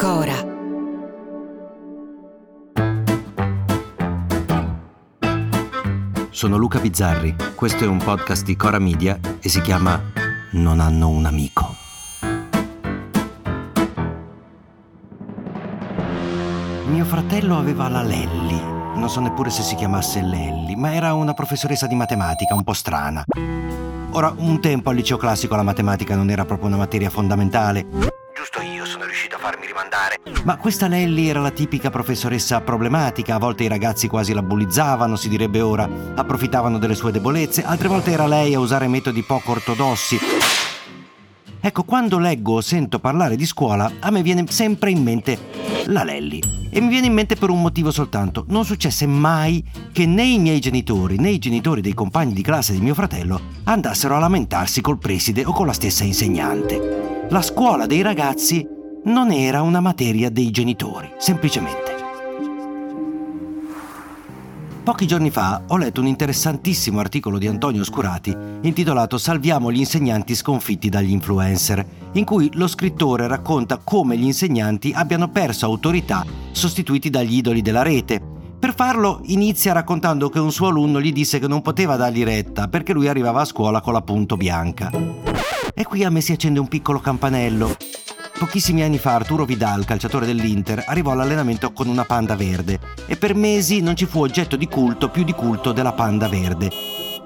Cora. Sono Luca Bizzarri, questo è un podcast di Cora Media e si chiama Non hanno un amico. Mio fratello aveva la Lelli, non so neppure se si chiamasse Lelli, ma era una professoressa di matematica un po' strana. Ora, un tempo al liceo classico la matematica non era proprio una materia fondamentale. Riuscito a farmi rimandare. Ma questa Lelli era la tipica professoressa problematica, a volte i ragazzi quasi la bullizzavano, si direbbe ora, approfittavano delle sue debolezze, altre volte era lei a usare metodi poco ortodossi. Ecco, quando leggo o sento parlare di scuola, a me viene sempre in mente la Lelli. E mi viene in mente per un motivo soltanto. Non successe mai che né i miei genitori né i genitori dei compagni di classe di mio fratello andassero a lamentarsi col preside o con la stessa insegnante. La scuola dei ragazzi non era una materia dei genitori, semplicemente. Pochi giorni fa ho letto un interessantissimo articolo di Antonio Scurati intitolato Salviamo gli insegnanti sconfitti dagli influencer, in cui lo scrittore racconta come gli insegnanti abbiano perso autorità sostituiti dagli idoli della rete. Per farlo inizia raccontando che un suo alunno gli disse che non poteva dargli retta perché lui arrivava a scuola con la punto bianca. E qui a me si accende un piccolo campanello. Pochissimi anni fa Arturo Vidal, calciatore dell'Inter, arrivò all'allenamento con una panda verde e per mesi non ci fu oggetto di culto più di culto della panda verde.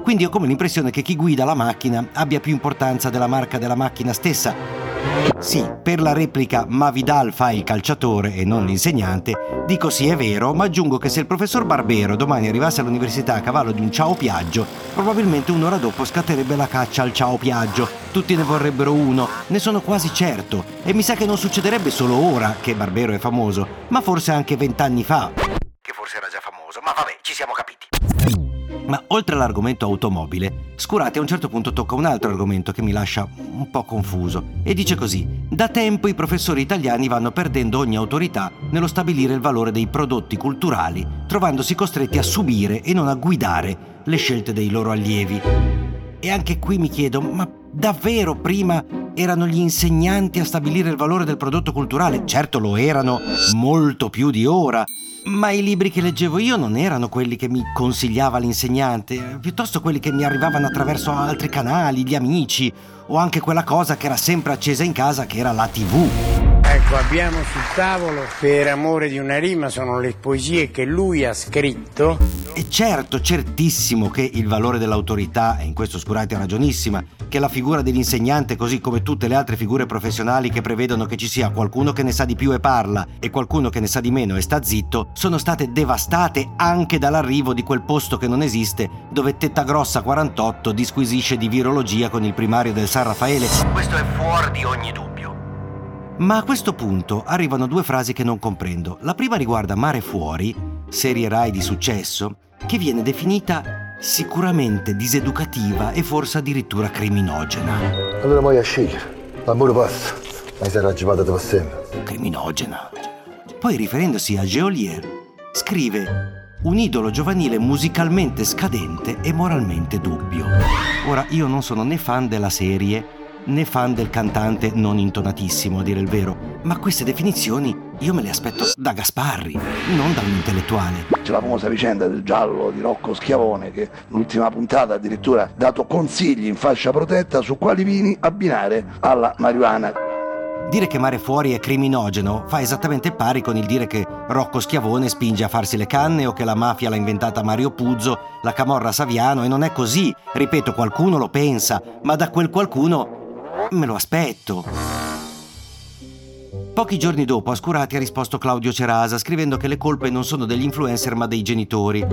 Quindi ho come l'impressione che chi guida la macchina abbia più importanza della marca della macchina stessa. Sì, per la replica ma Vidal fa il calciatore e non l'insegnante, dico sì è vero, ma aggiungo che se il professor Barbero domani arrivasse all'università a cavallo di un ciao Piaggio, probabilmente un'ora dopo scatterebbe la caccia al ciao Piaggio. Tutti ne vorrebbero uno, ne sono quasi certo, e mi sa che non succederebbe solo ora che Barbero è famoso, ma forse anche vent'anni fa. Che forse era già famoso, ma vabbè, ci siamo capiti. Ma oltre all'argomento automobile, Scurati a un certo punto tocca un altro argomento che mi lascia un po' confuso e dice così: Da tempo i professori italiani vanno perdendo ogni autorità nello stabilire il valore dei prodotti culturali, trovandosi costretti a subire e non a guidare le scelte dei loro allievi. E anche qui mi chiedo, ma davvero prima erano gli insegnanti a stabilire il valore del prodotto culturale? Certo lo erano molto più di ora, ma i libri che leggevo io non erano quelli che mi consigliava l'insegnante, piuttosto quelli che mi arrivavano attraverso altri canali, gli amici, o anche quella cosa che era sempre accesa in casa, che era la TV. Ecco, abbiamo sul tavolo Per amore di una rima, sono le poesie che lui ha scritto. E certo, certissimo che il valore dell'autorità, e in questo Scurati ha ragionissima, che la figura dell'insegnante, così come tutte le altre figure professionali che prevedono che ci sia qualcuno che ne sa di più e parla e qualcuno che ne sa di meno e sta zitto, sono state devastate anche dall'arrivo di quel posto che non esiste, dove Tetta Grossa 48 disquisisce di virologia con il primario del San Raffaele. Questo è fuori di ogni dubbio. Ma a questo punto arrivano due frasi che non comprendo. La prima riguarda Mare Fuori, serie Rai di successo, che viene definita sicuramente diseducativa e forse addirittura criminogena. Allora a scegliere. L'amore passa, ma si era aggiovata per sempre. Criminogena. Poi riferendosi a Geolier, scrive un idolo giovanile musicalmente scadente e moralmente dubbio. Ora, io non sono né fan della serie né fan del cantante non intonatissimo, a dire il vero, ma queste definizioni io me le aspetto da Gasparri, non da un intellettuale. C'è la famosa vicenda del giallo di Rocco Schiavone che l'ultima puntata addirittura ha dato consigli in fascia protetta su quali vini abbinare alla marijuana. Dire che Mare Fuori è criminogeno fa esattamente pari con il dire che Rocco Schiavone spinge a farsi le canne o che la mafia l'ha inventata Mario Puzzo, la camorra Saviano e non è così. Ripeto, qualcuno lo pensa, ma da quel qualcuno me lo aspetto. Pochi giorni dopo Ascurati ha risposto Claudio Cerasa scrivendo che le colpe non sono degli influencer ma dei genitori.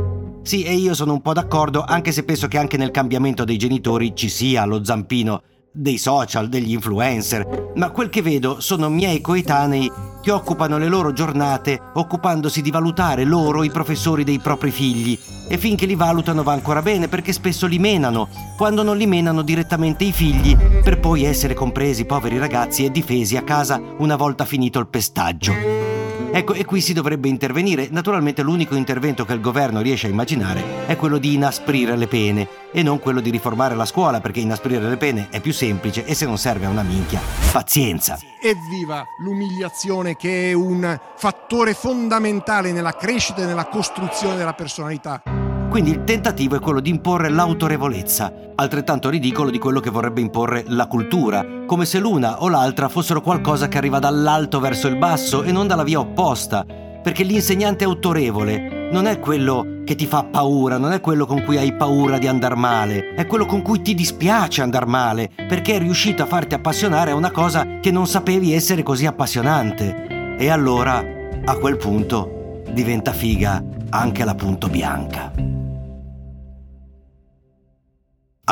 Sì, e io sono un po' d'accordo, anche se penso che anche nel cambiamento dei genitori ci sia lo zampino dei social, degli influencer, ma quel che vedo sono miei coetanei che occupano le loro giornate occupandosi di valutare loro i professori dei propri figli e finché li valutano va ancora bene perché spesso li menano, quando non li menano direttamente i figli per poi essere compresi poveri ragazzi e difesi a casa una volta finito il pestaggio. Ecco, e qui si dovrebbe intervenire. Naturalmente l'unico intervento che il governo riesce a immaginare è quello di inasprire le pene e non quello di riformare la scuola, perché inasprire le pene è più semplice e se non serve a una minchia, pazienza. Evviva l'umiliazione che è un fattore fondamentale nella crescita e nella costruzione della personalità. Quindi il tentativo è quello di imporre l'autorevolezza, altrettanto ridicolo di quello che vorrebbe imporre la cultura, come se l'una o l'altra fossero qualcosa che arriva dall'alto verso il basso e non dalla via opposta, perché l'insegnante autorevole non è quello che ti fa paura, non è quello con cui hai paura di andar male, è quello con cui ti dispiace andar male, perché è riuscito a farti appassionare a una cosa che non sapevi essere così appassionante. E allora, a quel punto, diventa figa anche la punto bianca.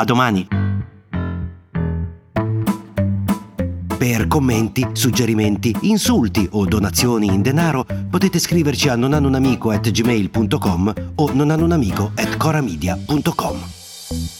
A domani. Per commenti, suggerimenti, insulti o donazioni in denaro potete scriverci a nonanunamico.gmail.com o nonanunamico.coramedia.com